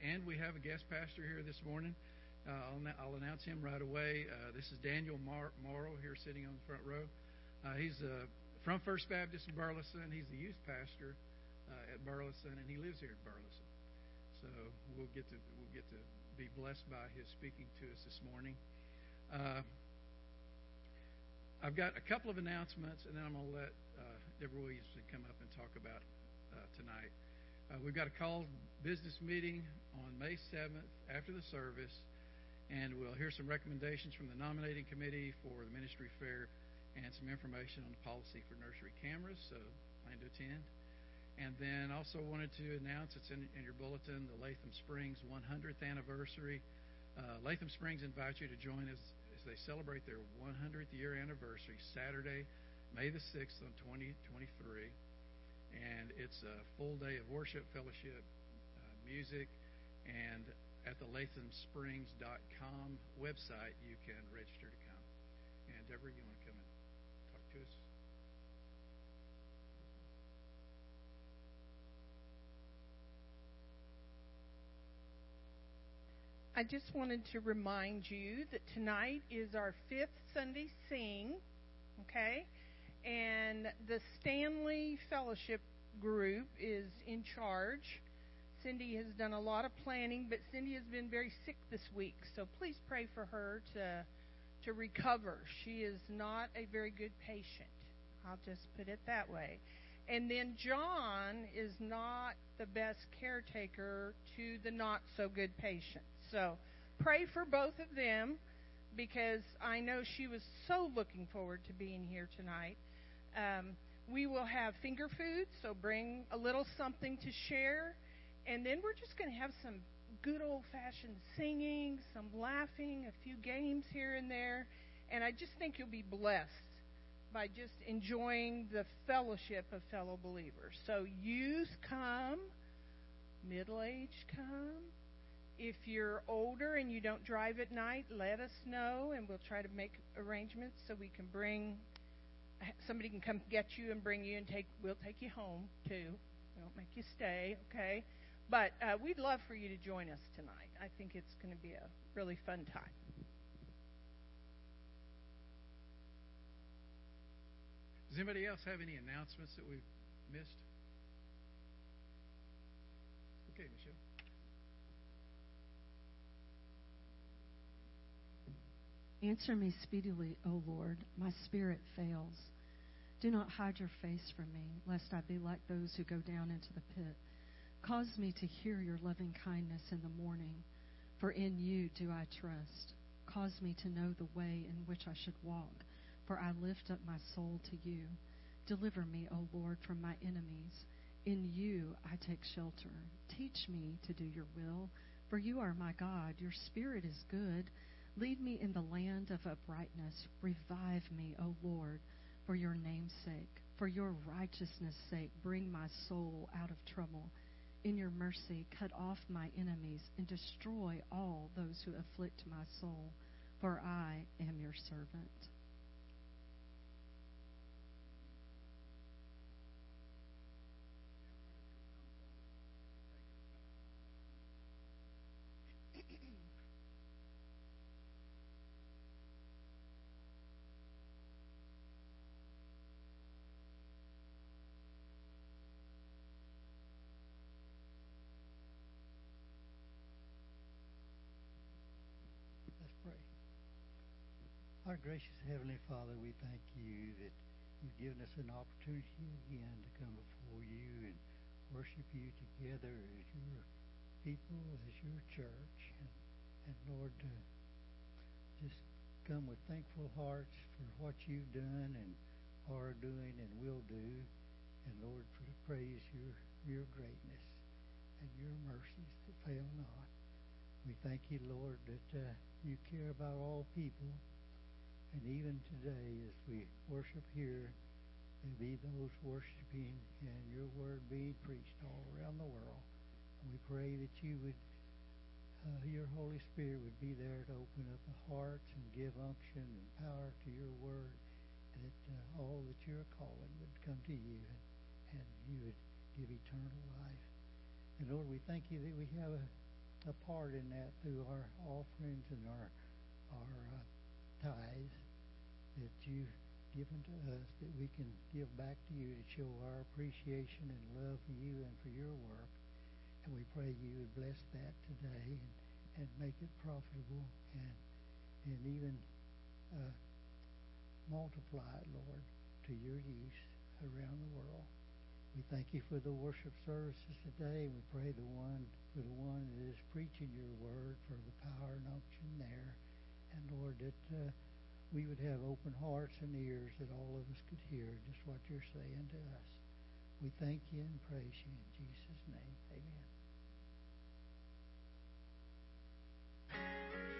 and we have a guest pastor here this morning. Uh, I'll, I'll, announce him right away. Uh, this is Daniel Mar- Morrow here sitting on the front row. Uh, he's uh, from First Baptist in Burleson. He's the youth pastor uh, at Burleson, and he lives here at Burleson. So we'll get to we'll get to be blessed by his speaking to us this morning. Uh, I've got a couple of announcements, and then I'm going to let Deborah Williamson come up and talk about tonight. Uh, we've got a call business meeting on May 7th after the service, and we'll hear some recommendations from the nominating committee for the ministry fair and some information on the policy for nursery cameras. So plan to attend. And then also wanted to announce it's in, in your bulletin the Latham Springs 100th anniversary. Uh, Latham Springs invites you to join us as they celebrate their 100th year anniversary Saturday, May the 6th on 2023. And it's a full day of worship, fellowship, uh, music, and at the lathamsprings.com website you can register to come. And Deborah, you want to come and talk to us? I just wanted to remind you that tonight is our fifth Sunday Sing, okay? And the Stanley Fellowship Group is in charge. Cindy has done a lot of planning, but Cindy has been very sick this week, so please pray for her to to recover. She is not a very good patient. I'll just put it that way. And then John is not the best caretaker to the not so good patient. So pray for both of them because I know she was so looking forward to being here tonight. Um, we will have finger food, so bring a little something to share. And then we're just going to have some good old fashioned singing, some laughing, a few games here and there. And I just think you'll be blessed by just enjoying the fellowship of fellow believers. So, youth come, middle age come, if you're older and you don't drive at night, let us know, and we'll try to make arrangements so we can bring somebody can come get you and bring you and take. We'll take you home too. We won't make you stay, okay? But uh, we'd love for you to join us tonight. I think it's going to be a really fun time. Does anybody else have any announcements that we've missed? Okay, Michelle. Answer me speedily, O Lord. My spirit fails. Do not hide your face from me, lest I be like those who go down into the pit. Cause me to hear your loving kindness in the morning, for in you do I trust. Cause me to know the way in which I should walk, for I lift up my soul to you. Deliver me, O Lord, from my enemies. In you I take shelter. Teach me to do your will, for you are my God. Your spirit is good. Lead me in the land of uprightness. Revive me, O Lord, for your name's sake. For your righteousness' sake, bring my soul out of trouble. In your mercy, cut off my enemies and destroy all those who afflict my soul, for I am your servant. Gracious Heavenly Father, we thank you that you've given us an opportunity again to come before you and worship you together as your people, as your church. And, and Lord, uh, just come with thankful hearts for what you've done and are doing and will do. And Lord, for to praise your, your greatness and your mercies that fail not. We thank you, Lord, that uh, you care about all people and even today, as we worship here, and be those worshiping and your word being preached all around the world. And we pray that you would, uh, your Holy Spirit would be there to open up the hearts and give unction and power to your word, that uh, all that you're calling would come to you and, and you would give eternal life. And Lord, we thank you that we have a, a part in that through our offerings and our our uh, you've given to us that we can give back to you to show our appreciation and love for you and for your work. And we pray you would bless that today and, and make it profitable and and even uh, multiply it, Lord, to your use around the world. We thank you for the worship services today. We pray the one for the one that is preaching your word for the power and unction there. And Lord, that uh, we would have open hearts and ears that all of us could hear just what you're saying to us. We thank you and praise you in Jesus' name. Amen.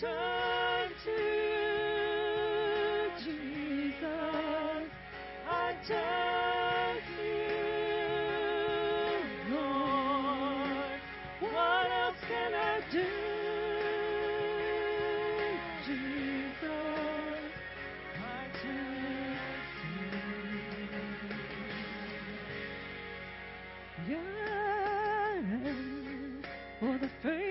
turn to Jesus. I turn to you, What else can I do? Jesus, I turn to you. Yeah, for the.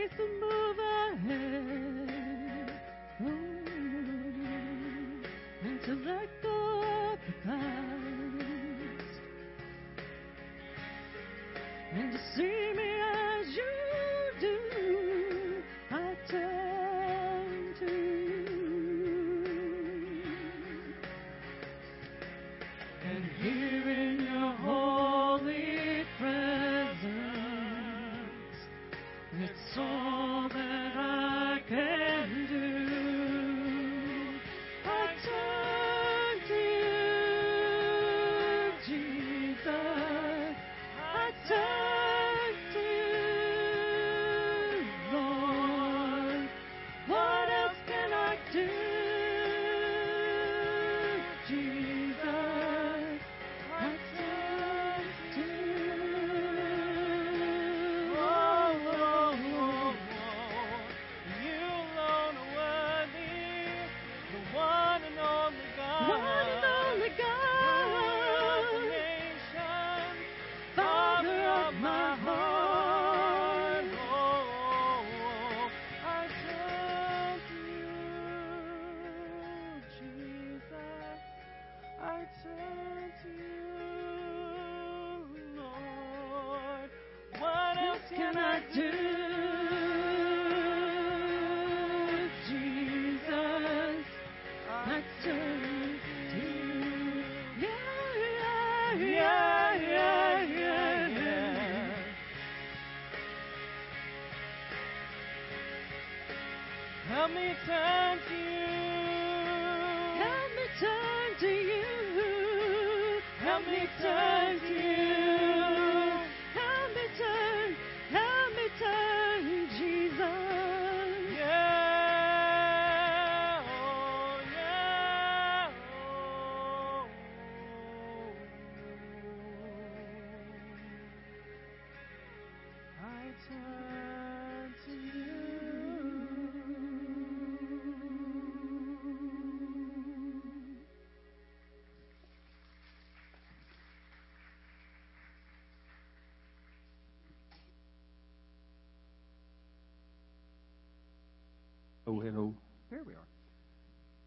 Oh, hello. Here we are.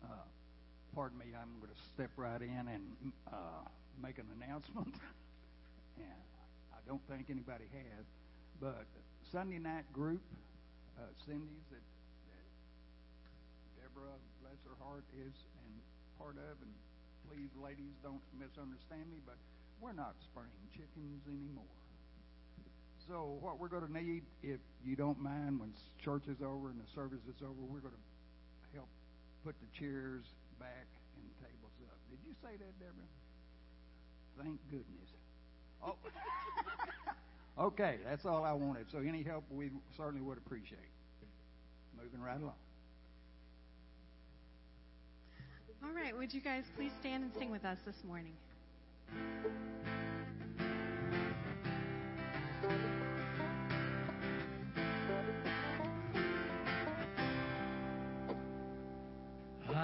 Uh, pardon me, I'm going to step right in and uh, make an announcement. and I don't think anybody has, but Sunday night group, uh, Cindy's that, that Deborah, bless her heart, is and part of. And please, ladies, don't misunderstand me, but we're not spraying chickens anymore. So what we're going to need, if you don't mind, when church is over and the service is over, we're going to help put the chairs back and tables up. Did you say that, Deborah? Thank goodness. Oh. okay, that's all I wanted. So any help we certainly would appreciate. Moving right along. All right, would you guys please stand and sing with us this morning? I believe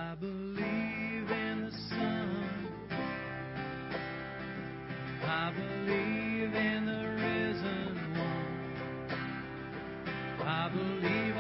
I believe in the Son, I believe in the risen one. I believe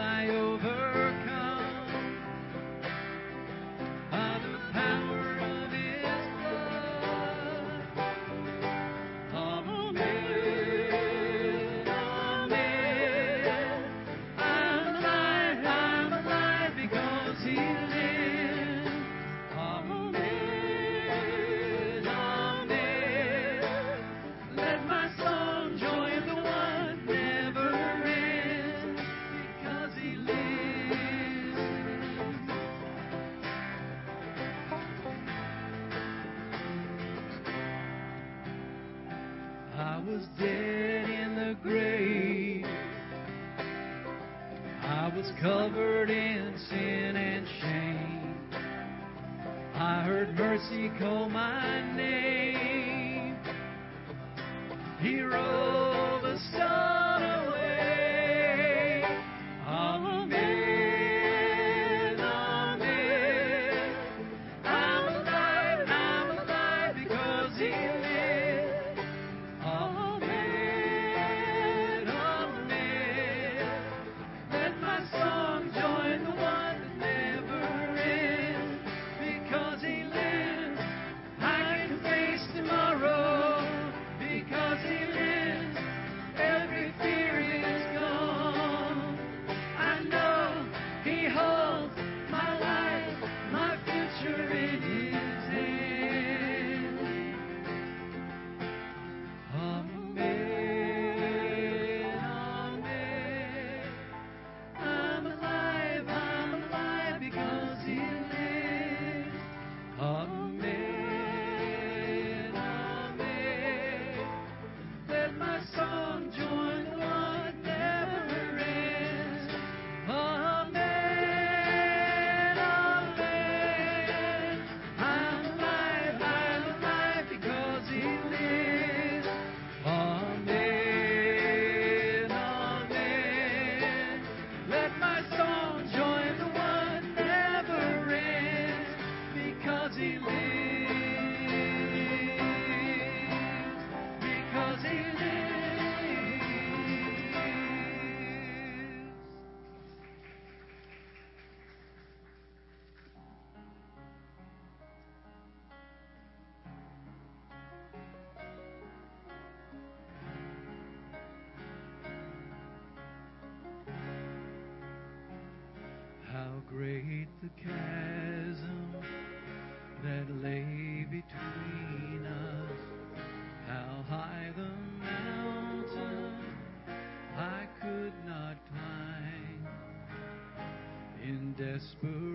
In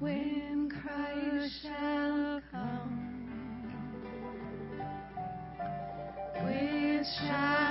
when Christ shall come. With shout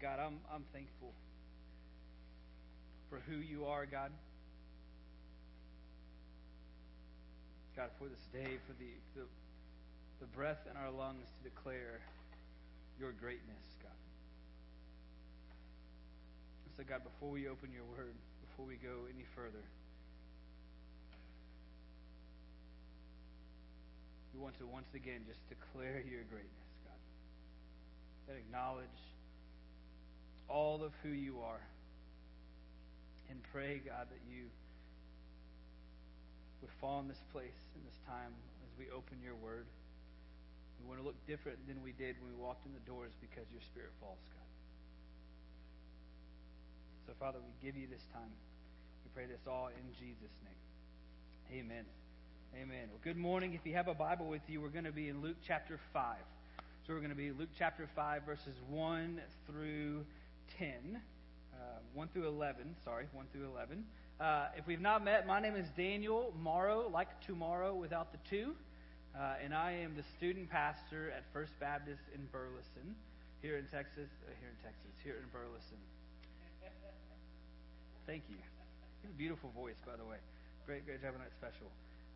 God, I'm I'm thankful for who you are, God. God, for this day, for the the, the breath in our lungs to declare your greatness, God. So, God, before we open your word, before we go any further, we want to once again just declare your greatness, God. And acknowledge all of who you are. And pray, God, that you would fall in this place, in this time, as we open your word. We want to look different than we did when we walked in the doors because your spirit falls, God. So, Father, we give you this time. We pray this all in Jesus' name. Amen. Amen. Well, good morning. If you have a Bible with you, we're going to be in Luke chapter 5. So we're going to be Luke chapter 5, verses 1 through 10. Uh, 1 through 11, sorry, 1 through 11. Uh, if we've not met, my name is Daniel Morrow, like tomorrow without the two. Uh, and I am the student pastor at First Baptist in Burleson, here in Texas. Uh, here in Texas, here in Burleson. Thank you. You have a beautiful voice, by the way. Great, great job on that special.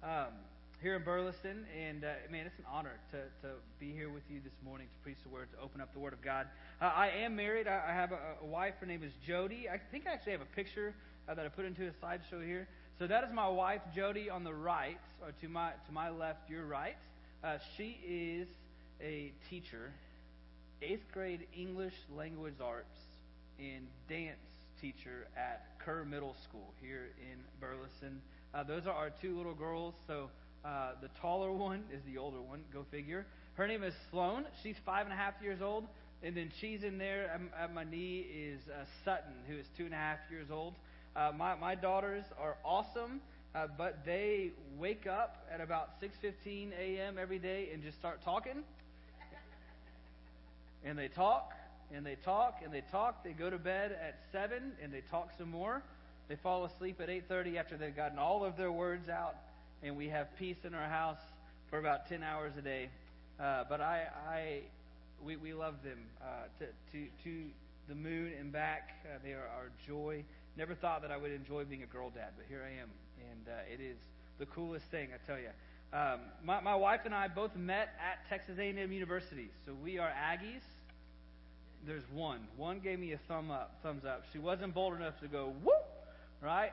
Um, here in Burleson, and uh, man, it's an honor to, to be here with you this morning to preach the word, to open up the Word of God. Uh, I am married. I, I have a, a wife. Her name is Jody. I think I actually have a picture uh, that I put into a slideshow here. So that is my wife, Jody, on the right, or to my to my left, your right. Uh, she is a teacher, eighth grade English language arts and dance teacher at Kerr Middle School here in Burleson. Uh, those are our two little girls. So uh, the taller one is the older one. Go figure. Her name is Sloan. She's five and a half years old. And then she's in there at, at my knee is uh, Sutton, who is two and a half years old. Uh, my my daughters are awesome, uh, but they wake up at about 6:15 a.m. every day and just start talking. And they talk and they talk and they talk. They go to bed at seven and they talk some more. They fall asleep at 8:30 after they've gotten all of their words out and we have peace in our house for about 10 hours a day. Uh, but I, I, we, we love them uh, to, to, to the moon and back. Uh, they are our joy. Never thought that I would enjoy being a girl dad, but here I am, and uh, it is the coolest thing, I tell you. Um, my, my wife and I both met at Texas A&M University, so we are Aggies. There's one. One gave me a thumb up, thumbs up. She wasn't bold enough to go whoop, right?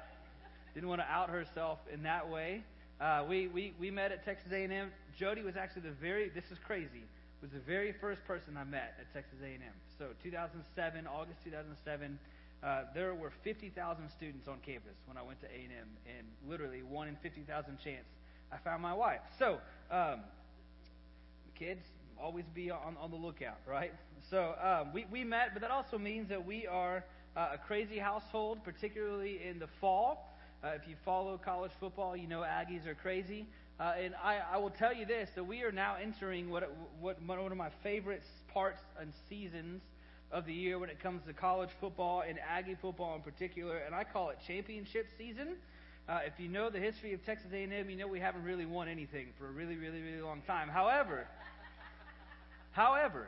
Didn't want to out herself in that way. Uh, we, we, we met at Texas A&M. Jody was actually the very, this is crazy, was the very first person I met at Texas A&M. So 2007, August 2007, uh, there were 50,000 students on campus when I went to A&M, and literally one in 50,000 chance I found my wife. So, um, kids, always be on, on the lookout, right? So um, we, we met, but that also means that we are uh, a crazy household, particularly in the fall. Uh, if you follow college football, you know Aggies are crazy. Uh, and I, I will tell you this that we are now entering what, what one of my favorite parts and seasons of the year when it comes to college football and Aggie football in particular, and I call it championship season. Uh, if you know the history of Texas A&M, you know we haven't really won anything for a really, really, really long time. However, however,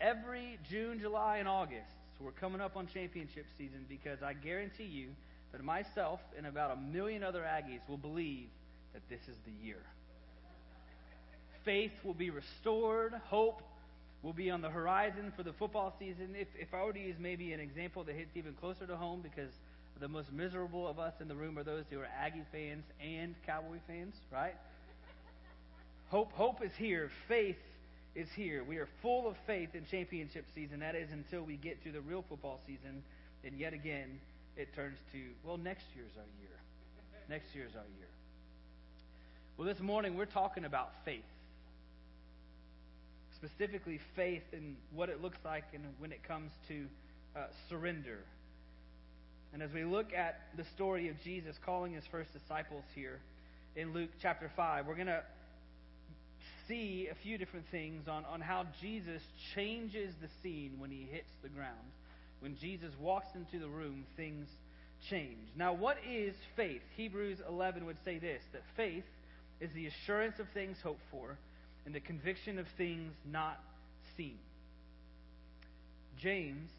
every June, July, and August, we're coming up on championship season because I guarantee you that myself and about a million other Aggies will believe that this is the year. Faith will be restored, hope will be on the horizon for the football season. If, if I were to use maybe an example that hits even closer to home, because the most miserable of us in the room are those who are Aggie fans and Cowboy fans, right? hope, hope is here. Faith is here. We are full of faith in championship season. That is until we get to the real football season. And yet again, it turns to, well, next year's our year. Next year's our year. Well, this morning we're talking about faith. Specifically, faith and what it looks like and when it comes to uh, surrender. And as we look at the story of Jesus calling his first disciples here in Luke chapter 5, we're going to see a few different things on, on how Jesus changes the scene when he hits the ground when Jesus walks into the room, things change. Now, what is faith? Hebrews 11 would say this that faith is the assurance of things hoped for and the conviction of things not seen. James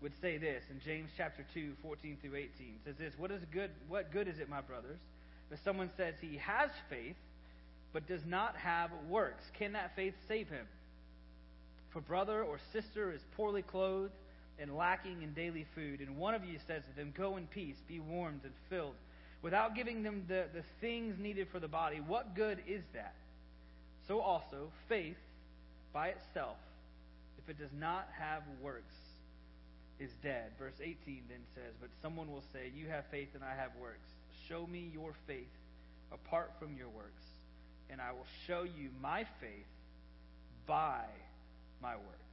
would say this in James chapter 2, 14 through 18. Says this, what is good what good is it, my brothers, if someone says he has faith but does not have works? Can that faith save him? For brother or sister is poorly clothed and lacking in daily food, and one of you says to them, Go in peace, be warmed and filled, without giving them the, the things needed for the body, what good is that? So also, faith by itself, if it does not have works, is dead. Verse 18 then says, But someone will say, You have faith and I have works. Show me your faith apart from your works, and I will show you my faith by my works.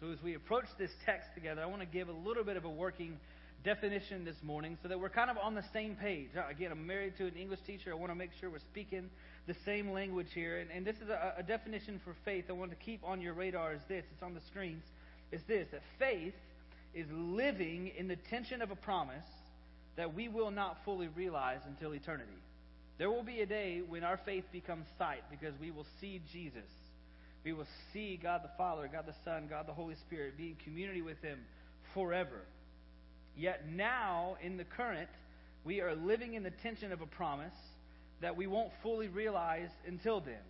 So, as we approach this text together, I want to give a little bit of a working definition this morning so that we're kind of on the same page. Uh, again, I'm married to an English teacher. I want to make sure we're speaking the same language here. And, and this is a, a definition for faith I want to keep on your radar is this it's on the screens. Is this that faith is living in the tension of a promise that we will not fully realize until eternity. There will be a day when our faith becomes sight because we will see Jesus we will see God the Father, God the Son, God the Holy Spirit, be in community with Him forever. Yet now, in the current, we are living in the tension of a promise that we won't fully realize until then.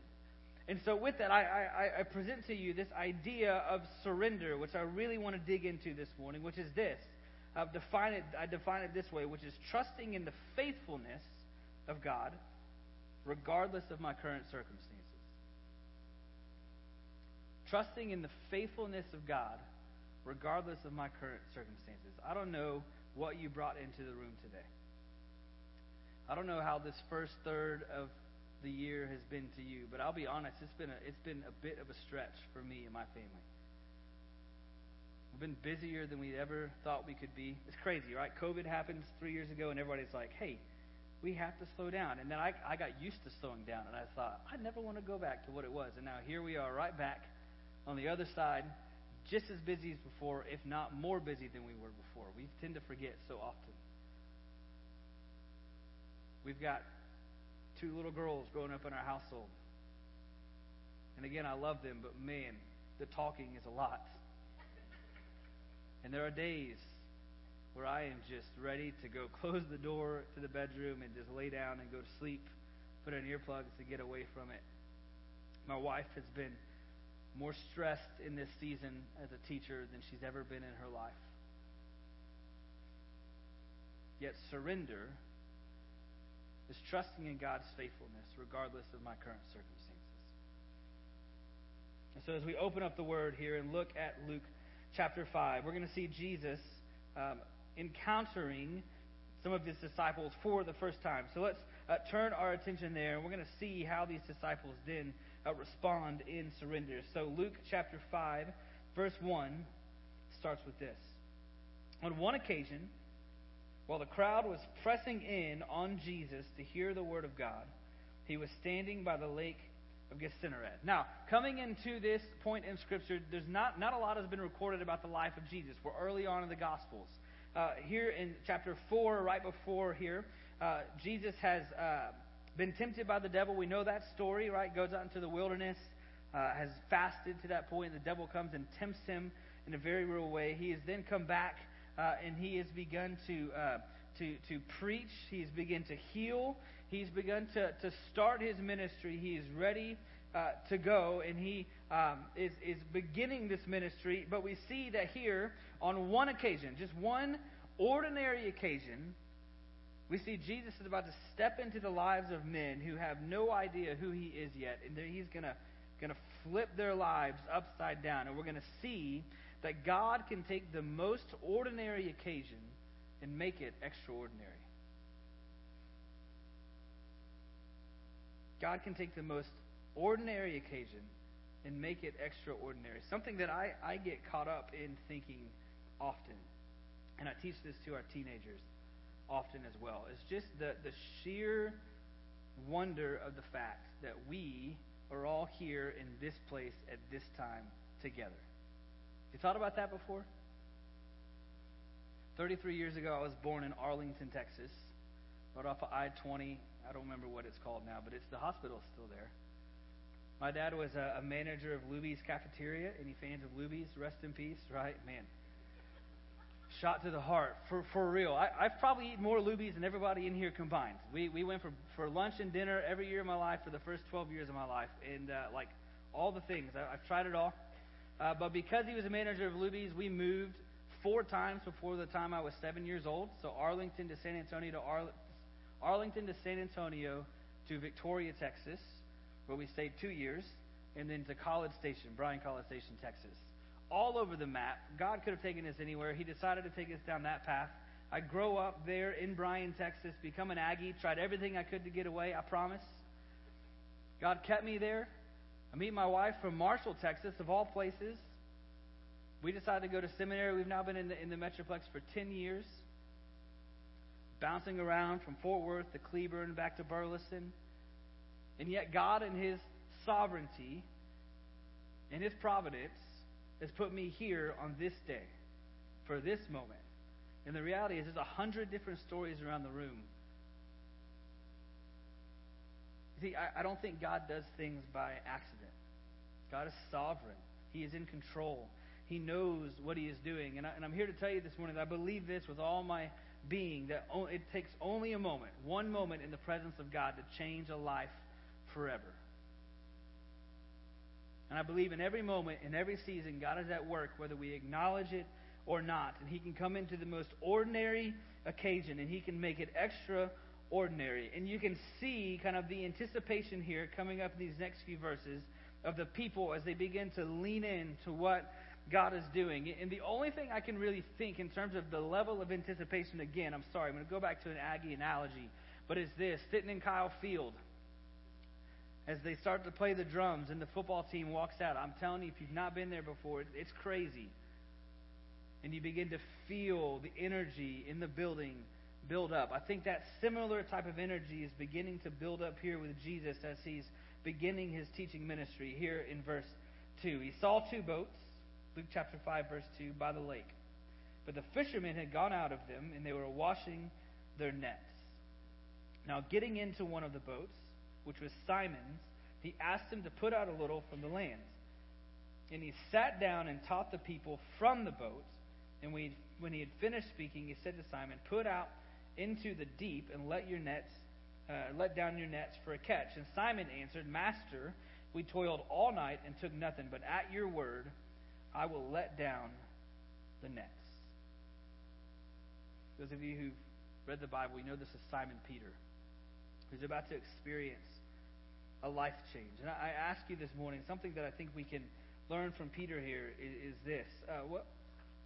And so, with that, I, I, I present to you this idea of surrender, which I really want to dig into this morning, which is this. I've defined it, I define it this way, which is trusting in the faithfulness of God, regardless of my current circumstances. Trusting in the faithfulness of God, regardless of my current circumstances. I don't know what you brought into the room today. I don't know how this first third of the year has been to you, but I'll be honest, it's been a, it's been a bit of a stretch for me and my family. We've been busier than we ever thought we could be. It's crazy, right? COVID happened three years ago, and everybody's like, hey, we have to slow down. And then I, I got used to slowing down, and I thought, I never want to go back to what it was. And now here we are, right back on the other side, just as busy as before, if not more busy than we were before. We tend to forget so often. We've got two little girls growing up in our household. And again, I love them, but man, the talking is a lot. And there are days where I am just ready to go close the door to the bedroom and just lay down and go to sleep, put in earplugs to get away from it. My wife has been more stressed in this season as a teacher than she's ever been in her life. Yet surrender is trusting in God's faithfulness regardless of my current circumstances. And so, as we open up the Word here and look at Luke chapter 5, we're going to see Jesus um, encountering some of his disciples for the first time. So, let's uh, turn our attention there, and we're going to see how these disciples then uh, respond in surrender. So, Luke chapter 5, verse 1 starts with this. On one occasion, while the crowd was pressing in on Jesus to hear the word of God, he was standing by the lake of Gennesaret. Now, coming into this point in Scripture, there's not, not a lot has been recorded about the life of Jesus. We're early on in the Gospels. Uh, here in chapter 4, right before here, uh, Jesus has uh, been tempted by the devil. We know that story, right? Goes out into the wilderness, uh, has fasted to that point. The devil comes and tempts him in a very real way. He has then come back uh, and he has begun to, uh, to, to preach. He's begun to heal. He's begun to, to start his ministry. He is ready uh, to go, and he um, is, is beginning this ministry. But we see that here, on one occasion, just one ordinary occasion, we see Jesus is about to step into the lives of men who have no idea who he is yet, and he's going to flip their lives upside down. And we're going to see that God can take the most ordinary occasion and make it extraordinary. God can take the most ordinary occasion and make it extraordinary. Something that I, I get caught up in thinking often, and I teach this to our teenagers often as well, It's just the, the sheer wonder of the fact that we are all here in this place at this time together. You thought about that before? 33 years ago, I was born in Arlington, Texas, right off of I 20. I don't remember what it's called now, but it's the hospital still there. My dad was a, a manager of Luby's cafeteria. Any fans of Luby's? Rest in peace, right? Man. Shot to the heart, for, for real. I, I've probably eaten more Luby's than everybody in here combined. We, we went for, for lunch and dinner every year of my life for the first 12 years of my life. And, uh, like, all the things. I, I've tried it all. Uh, but because he was a manager of Luby's, we moved four times before the time I was seven years old. So Arlington to San Antonio to Ar- Arlington to San Antonio to Victoria, Texas, where we stayed two years, and then to College Station, Bryan College Station, Texas. All over the map. God could have taken us anywhere. He decided to take us down that path. I grow up there in Bryan, Texas, become an Aggie, tried everything I could to get away, I promise. God kept me there. I meet my wife from Marshall, Texas, of all places. We decided to go to seminary. We've now been in the, in the Metroplex for 10 years, bouncing around from Fort Worth to Cleburne back to Burleson. And yet, God, in His sovereignty, in His providence, has put me here on this day for this moment. And the reality is, there's a hundred different stories around the room. See, I, I don't think God does things by accident. God is sovereign. He is in control. He knows what He is doing. And, I, and I'm here to tell you this morning that I believe this with all my, being that it takes only a moment, one moment in the presence of God to change a life forever. And I believe in every moment, in every season, God is at work, whether we acknowledge it or not. And He can come into the most ordinary occasion and He can make it extraordinary. And you can see kind of the anticipation here coming up in these next few verses of the people as they begin to lean in to what God is doing. And the only thing I can really think in terms of the level of anticipation, again, I'm sorry, I'm going to go back to an Aggie analogy, but it's this sitting in Kyle Field as they start to play the drums and the football team walks out. I'm telling you, if you've not been there before, it's crazy. And you begin to feel the energy in the building build up. I think that similar type of energy is beginning to build up here with Jesus as he's beginning his teaching ministry here in verse 2. He saw two boats, Luke chapter 5, verse 2, by the lake. But the fishermen had gone out of them, and they were washing their nets. Now, getting into one of the boats, which was Simon's, he asked him to put out a little from the land. And he sat down and taught the people from the boat. And when he, had finished speaking, he said to Simon, Put out into the deep and let your nets, uh, let down your nets for a catch. And Simon answered, Master, we toiled all night and took nothing, but at your word I will let down the nets. Those of you who've read the Bible, you know this is Simon Peter, who's about to experience a life change. And I ask you this morning, something that I think we can learn from Peter here is, is this. Uh, what,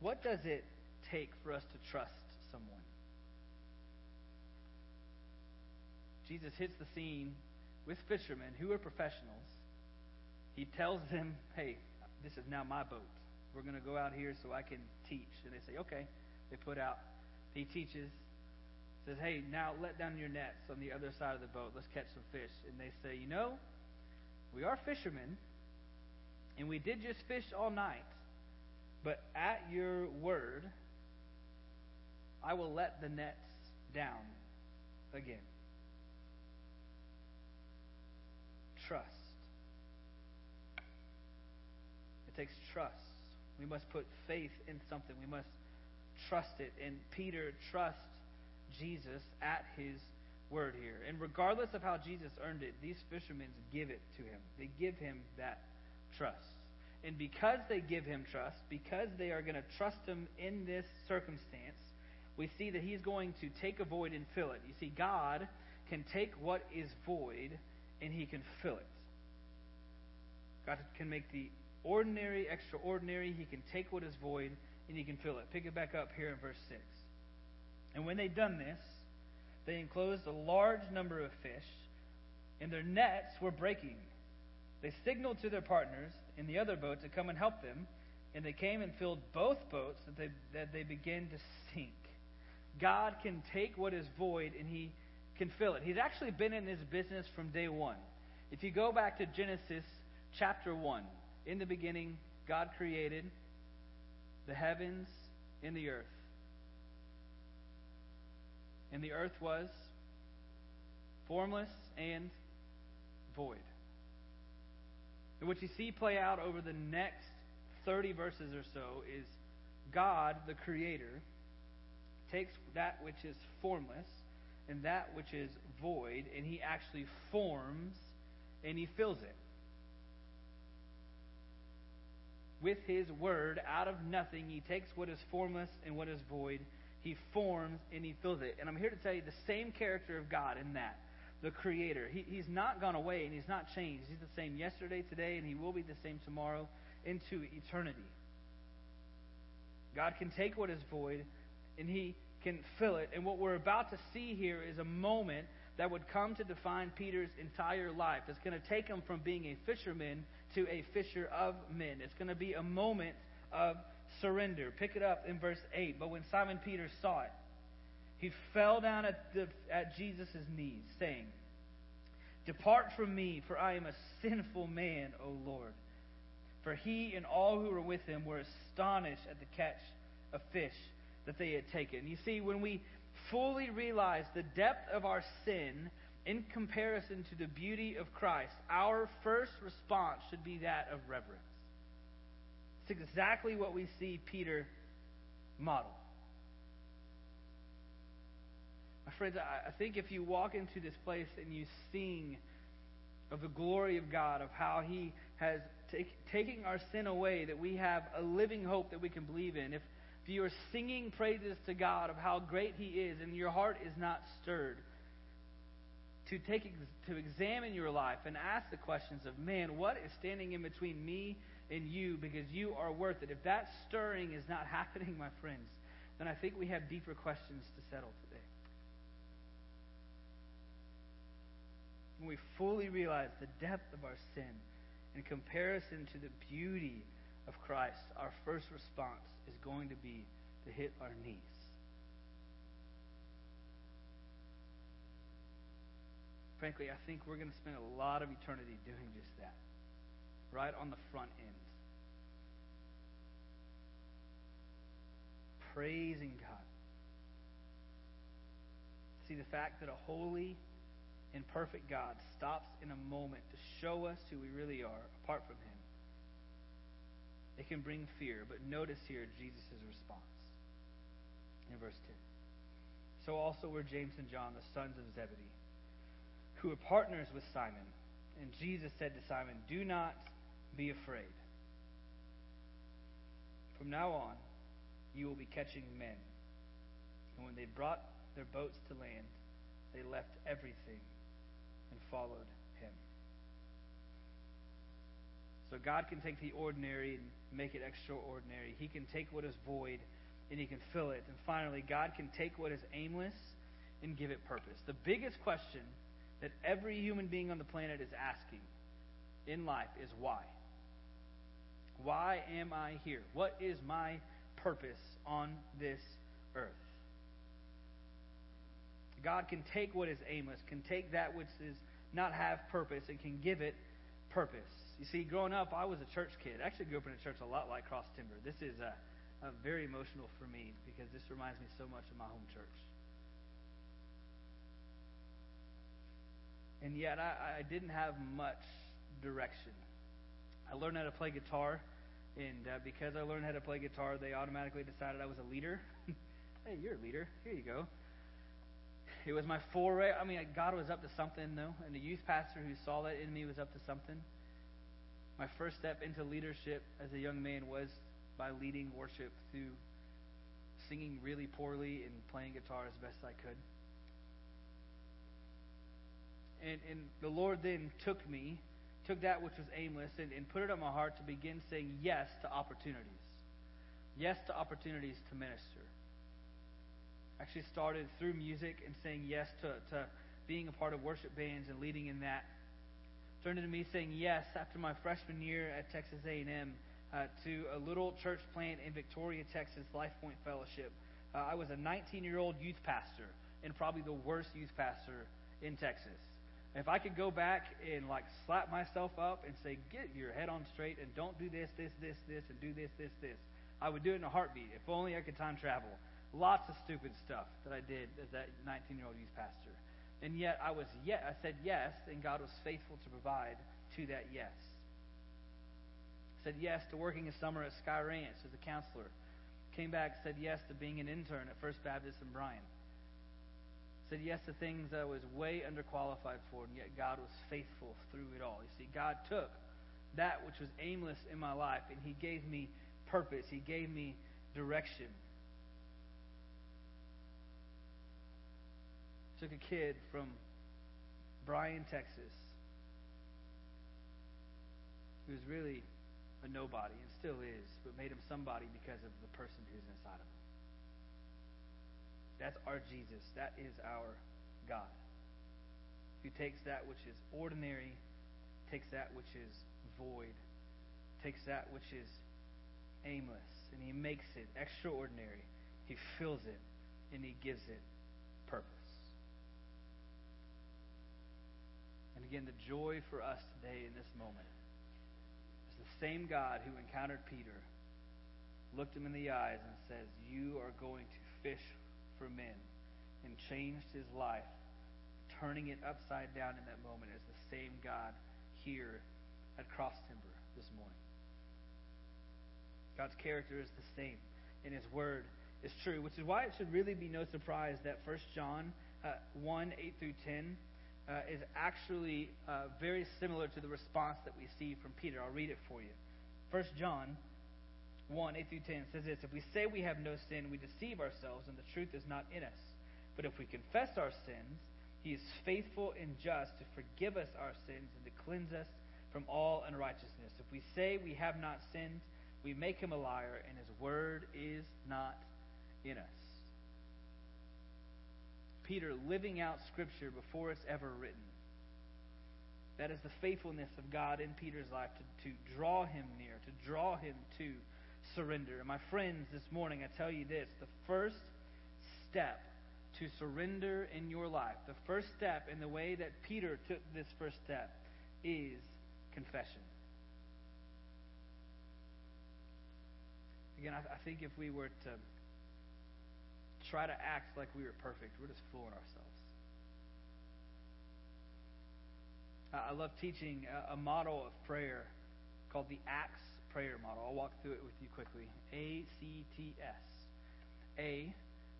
what does it take for us to trust someone? Jesus hits the scene with fishermen who are professionals. He tells them, hey, this is now my boat. We're going to go out here so I can teach. And they say, okay. They put out. He teaches. Says, hey, now let down your nets on the other side of the boat. Let's catch some fish. And they say, you know, we are fishermen, and we did just fish all night. But at your word, I will let the nets down again. Trust. It takes trust. We must put faith in something. We must trust it. And Peter trusts Jesus at his word here. And regardless of how Jesus earned it, these fishermen give it to him. They give him that trust. And because they give him trust, because they are going to trust him in this circumstance, we see that he's going to take a void and fill it. You see, God can take what is void and he can fill it. God can make the ordinary extraordinary. He can take what is void and he can fill it. Pick it back up here in verse 6. And when they'd done this, they enclosed a large number of fish, and their nets were breaking. They signaled to their partners in the other boat to come and help them, and they came and filled both boats that they, that they began to sink. God can take what is void and he can fill it. He's actually been in this business from day one. If you go back to Genesis chapter 1, in the beginning, God created the heavens and the earth. And the earth was formless and void. And what you see play out over the next 30 verses or so is God, the Creator, takes that which is formless and that which is void, and He actually forms and He fills it. With His Word, out of nothing, He takes what is formless and what is void. He forms and He fills it. And I'm here to tell you the same character of God in that the Creator. He, he's not gone away and He's not changed. He's the same yesterday, today, and He will be the same tomorrow into eternity. God can take what is void and He can fill it. And what we're about to see here is a moment that would come to define Peter's entire life. It's going to take him from being a fisherman to a fisher of men. It's going to be a moment of surrender. Pick it up in verse 8. But when Simon Peter saw it, he fell down at, the, at Jesus' knees, saying, Depart from me, for I am a sinful man, O Lord. For he and all who were with him were astonished at the catch of fish that they had taken. You see, when we fully realize the depth of our sin in comparison to the beauty of Christ, our first response should be that of reverence. It's exactly what we see Peter model. My friends, I, think if you walk into this place and you sing of the glory of God, of how He has take, taking our sin away, that we have a living hope that we can believe in. If, if you are singing praises to God of how great He is, and your heart is not stirred, to take to examine your life and ask the questions of man, what is standing in between me and you because you are worth it. If that stirring is not happening, my friends, then I think we have deeper questions to settle today. When we fully realize the depth of our sin in comparison to the beauty of Christ, our first response is going to be to hit our knees. Frankly, I think we're going to spend a lot of eternity doing just that, right on the front end. Praising God. See, the fact that a holy and perfect God stops in a moment to show us who we really are apart from Him, it can bring fear. But notice here Jesus' response in verse 10. So also were James and John, the sons of Zebedee, who were partners with Simon. And Jesus said to Simon, Do not be afraid. From now on, you will be catching men. And when they brought their boats to land, they left everything and followed him. So God can take the ordinary and make it extraordinary. He can take what is void and he can fill it. And finally, God can take what is aimless and give it purpose. The biggest question that every human being on the planet is asking in life is why? Why am I here? What is my purpose on this earth? God can take what is aimless, can take that which does not have purpose, and can give it purpose. You see, growing up, I was a church kid. I actually grew up in a church a lot like Cross Timber. This is uh, uh, very emotional for me because this reminds me so much of my home church. And yet, I, I didn't have much direction. I learned how to play guitar, and uh, because I learned how to play guitar, they automatically decided I was a leader. hey, you're a leader. Here you go. It was my foray. I mean, God was up to something, though, and the youth pastor who saw that in me was up to something. My first step into leadership as a young man was by leading worship through singing really poorly and playing guitar as best I could. And, and the Lord then took me, took that which was aimless, and, and put it on my heart to begin saying yes to opportunities. Yes to opportunities to minister. Actually started through music and saying yes to, to being a part of worship bands and leading in that. Turned into me saying yes after my freshman year at Texas A&M uh, to a little church plant in Victoria, Texas, Life Point Fellowship. Uh, I was a 19-year-old youth pastor and probably the worst youth pastor in Texas. If I could go back and like slap myself up and say, "Get your head on straight and don't do this, this, this, this, and do this, this, this," I would do it in a heartbeat. If only I could time travel. Lots of stupid stuff that I did as that 19-year-old youth pastor, and yet I was yet I said yes, and God was faithful to provide to that yes. Said yes to working a summer at Sky Ranch as a counselor. Came back, said yes to being an intern at First Baptist in Bryan said yes to things that I was way underqualified for, and yet God was faithful through it all. You see, God took that which was aimless in my life, and He gave me purpose. He gave me direction. Took a kid from Bryan, Texas, who was really a nobody and still is, but made him somebody because of the person who's inside of him. That's our Jesus. That is our God. Who takes that which is ordinary, takes that which is void, takes that which is aimless, and he makes it extraordinary. He fills it, and he gives it purpose. And again, the joy for us today in this moment is the same God who encountered Peter, looked him in the eyes, and says, You are going to fish for men and changed his life, turning it upside down in that moment as the same God here at Cross Timber this morning. God's character is the same, and his word is true, which is why it should really be no surprise that First John uh, 1 8 through 10 uh, is actually uh, very similar to the response that we see from Peter. I'll read it for you. 1 John 1 8 through 10 says this If we say we have no sin, we deceive ourselves, and the truth is not in us. But if we confess our sins, he is faithful and just to forgive us our sins and to cleanse us from all unrighteousness. If we say we have not sinned, we make him a liar, and his word is not in us. Peter living out Scripture before it's ever written. That is the faithfulness of God in Peter's life to, to draw him near, to draw him to surrender. And my friends, this morning, I tell you this the first step to surrender in your life, the first step in the way that Peter took this first step, is confession. Again, I, I think if we were to try to act like we were perfect, we're just fooling ourselves. I love teaching a, a model of prayer called the ACTS prayer model. I'll walk through it with you quickly. A C T S. A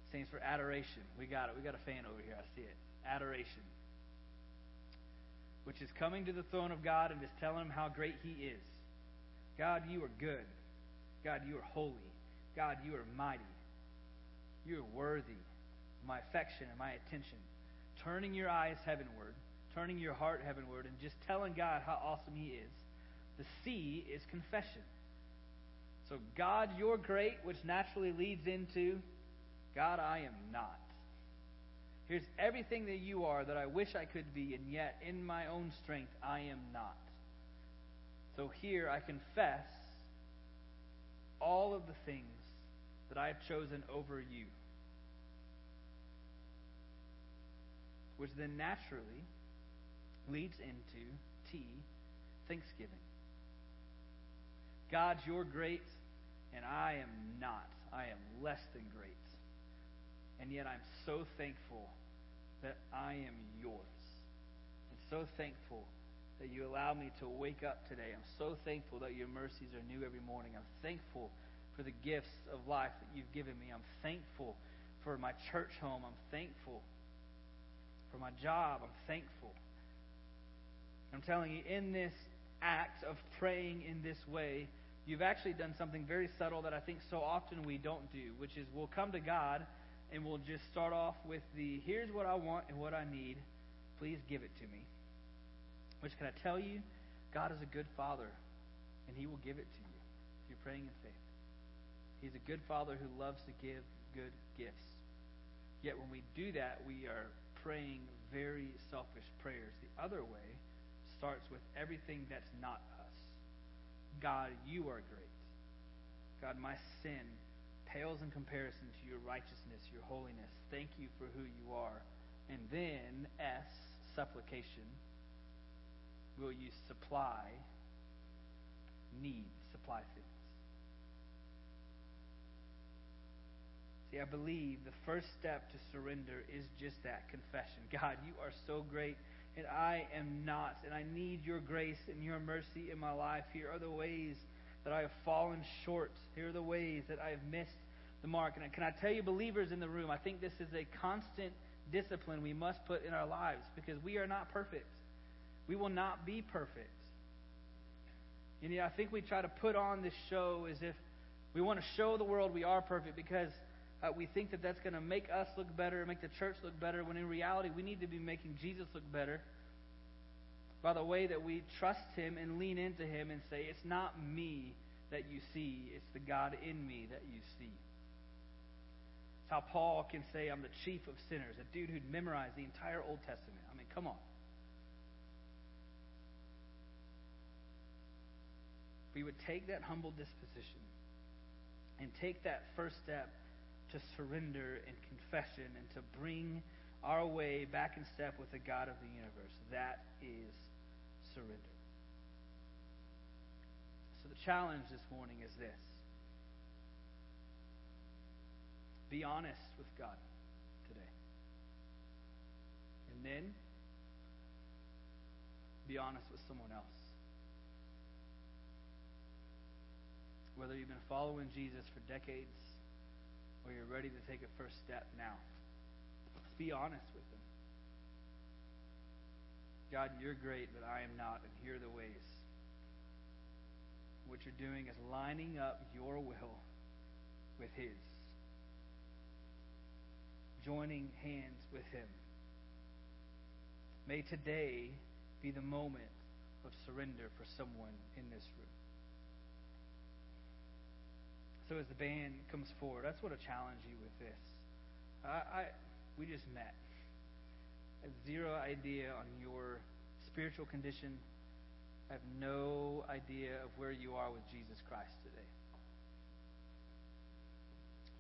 stands for adoration. We got it. We got a fan over here. I see it. Adoration. Which is coming to the throne of God and just telling him how great he is. God, you are good. God, you are holy. God, you are mighty. You are worthy of my affection and my attention. Turning your eyes heavenward, turning your heart heavenward, and just telling God how awesome He is. The C is confession. So, God, you're great, which naturally leads into God, I am not. Here's everything that you are that I wish I could be, and yet in my own strength, I am not. So here I confess all of the things that I have chosen over you. Which then naturally leads into T, thanksgiving. God, you're great, and I am not. I am less than great. And yet I'm so thankful that I am yours. And so thankful that you allow me to wake up today. I'm so thankful that your mercies are new every morning. I'm thankful for the gifts of life that you've given me. I'm thankful for my church home. I'm thankful for my job. I'm thankful. I'm telling you, in this act of praying in this way, you've actually done something very subtle that I think so often we don't do, which is we'll come to God and we'll just start off with the here's what I want and what I need. Please give it to me. Which can I tell you, God is a good father, and He will give it to you if you're praying in faith. He's a good father who loves to give good gifts. Yet when we do that, we are praying very selfish prayers. The other way starts with everything that's not us. God, you are great. God, my sin pales in comparison to your righteousness, your holiness. Thank you for who you are. And then, S, supplication. Will you supply needs, supply things? See, I believe the first step to surrender is just that confession. God, you are so great, and I am not, and I need your grace and your mercy in my life. Here are the ways that I have fallen short. Here are the ways that I have missed the mark. And can I tell you, believers in the room, I think this is a constant discipline we must put in our lives because we are not perfect. We will not be perfect. And yet, I think we try to put on this show as if we want to show the world we are perfect because uh, we think that that's going to make us look better, make the church look better, when in reality, we need to be making Jesus look better by the way that we trust Him and lean into Him and say, It's not me that you see, it's the God in me that you see. It's how Paul can say, I'm the chief of sinners, a dude who'd memorized the entire Old Testament. I mean, come on. We would take that humble disposition and take that first step to surrender and confession and to bring our way back in step with the God of the universe. That is surrender. So the challenge this morning is this be honest with God today. And then be honest with someone else. Whether you've been following Jesus for decades or you're ready to take a first step now. Let's be honest with Him. God, you're great, but I am not, and here are the ways. What you're doing is lining up your will with His, joining hands with Him. May today be the moment of surrender for someone in this room. So as the band comes forward, I just want to challenge you with this. I, I we just met. I zero idea on your spiritual condition. I have no idea of where you are with Jesus Christ today.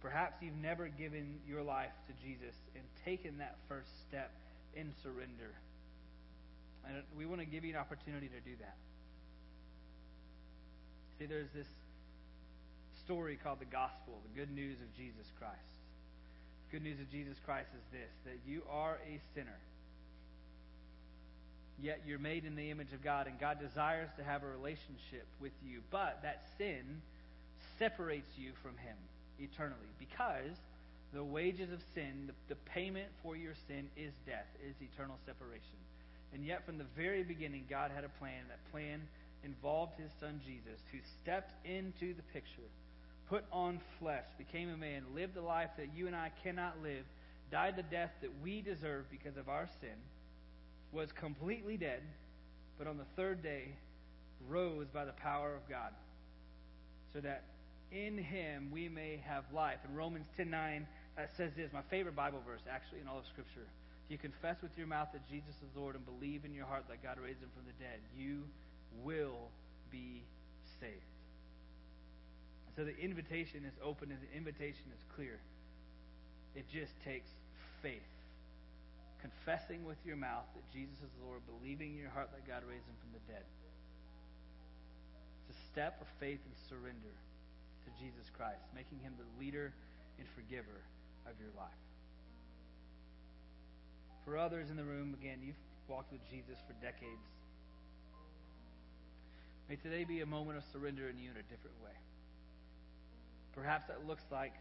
Perhaps you've never given your life to Jesus and taken that first step in surrender. And we want to give you an opportunity to do that. See, there's this story called the gospel, the good news of Jesus Christ. The good news of Jesus Christ is this that you are a sinner. Yet you're made in the image of God, and God desires to have a relationship with you. But that sin separates you from Him eternally because the wages of sin, the, the payment for your sin is death, is eternal separation. And yet, from the very beginning, God had a plan. That plan involved His Son Jesus, who stepped into the picture put on flesh, became a man, lived the life that you and I cannot live, died the death that we deserve because of our sin, was completely dead, but on the third day rose by the power of God, so that in him we may have life. In Romans 10:9 uh, says this, my favorite Bible verse actually in all of Scripture. If you confess with your mouth that Jesus is Lord and believe in your heart that God raised him from the dead, you will be saved. So the invitation is open and the invitation is clear. It just takes faith. Confessing with your mouth that Jesus is the Lord, believing in your heart that God raised him from the dead. It's a step of faith and surrender to Jesus Christ, making him the leader and forgiver of your life. For others in the room, again, you've walked with Jesus for decades. May today be a moment of surrender in you in a different way. Perhaps that looks like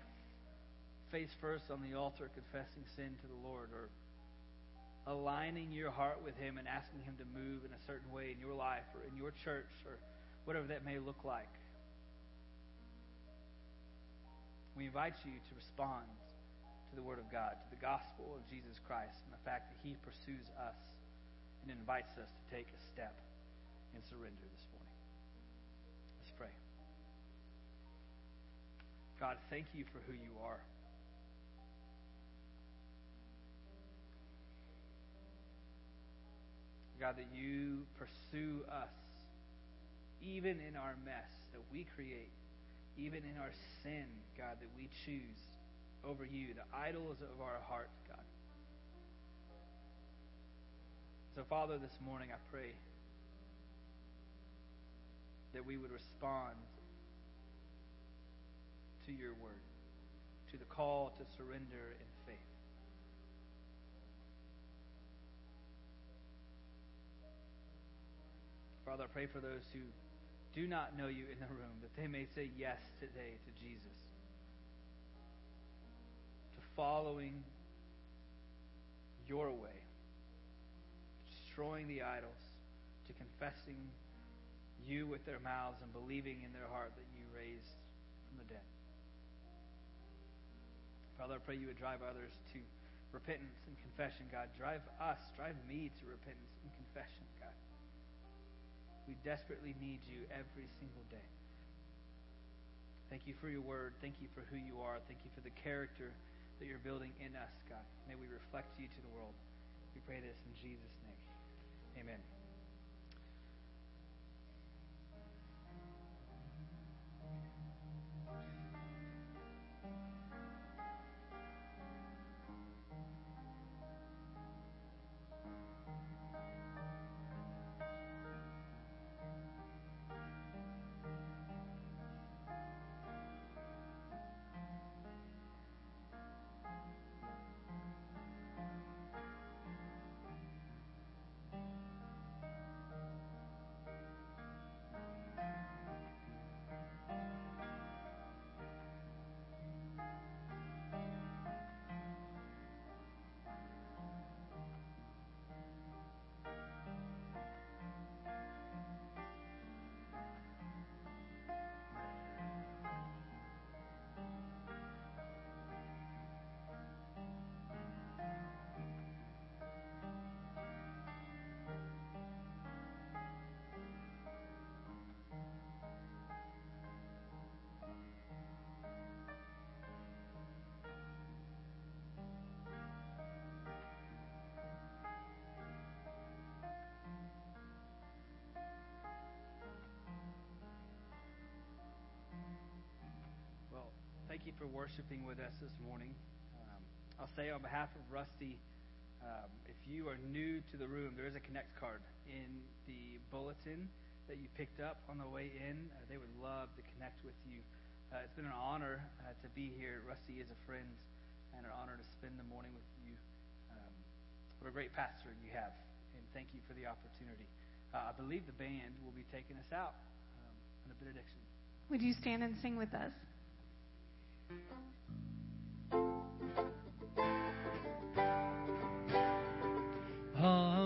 face first on the altar confessing sin to the Lord or aligning your heart with Him and asking Him to move in a certain way in your life or in your church or whatever that may look like. We invite you to respond to the Word of God, to the gospel of Jesus Christ, and the fact that He pursues us and invites us to take a step in surrender this morning. God, thank you for who you are. God, that you pursue us even in our mess that we create, even in our sin, God, that we choose over you, the idols of our heart, God. So, Father, this morning I pray that we would respond to your word, to the call to surrender in faith. Father, I pray for those who do not know you in the room, that they may say yes today to Jesus, to following your way, destroying the idols, to confessing you with their mouths and believing in their heart that you raised from the dead. Father, I pray you would drive others to repentance and confession, God. Drive us, drive me to repentance and confession, God. We desperately need you every single day. Thank you for your word. Thank you for who you are. Thank you for the character that you're building in us, God. May we reflect you to the world. We pray this in Jesus' name. Amen. You for worshiping with us this morning. Um, I'll say on behalf of Rusty, um, if you are new to the room, there is a Connect card in the bulletin that you picked up on the way in. Uh, they would love to connect with you. Uh, it's been an honor uh, to be here. Rusty is a friend, and an honor to spend the morning with you. Um, what a great pastor you have, and thank you for the opportunity. Uh, I believe the band will be taking us out um, in a benediction. Would you stand and sing with us? Oh.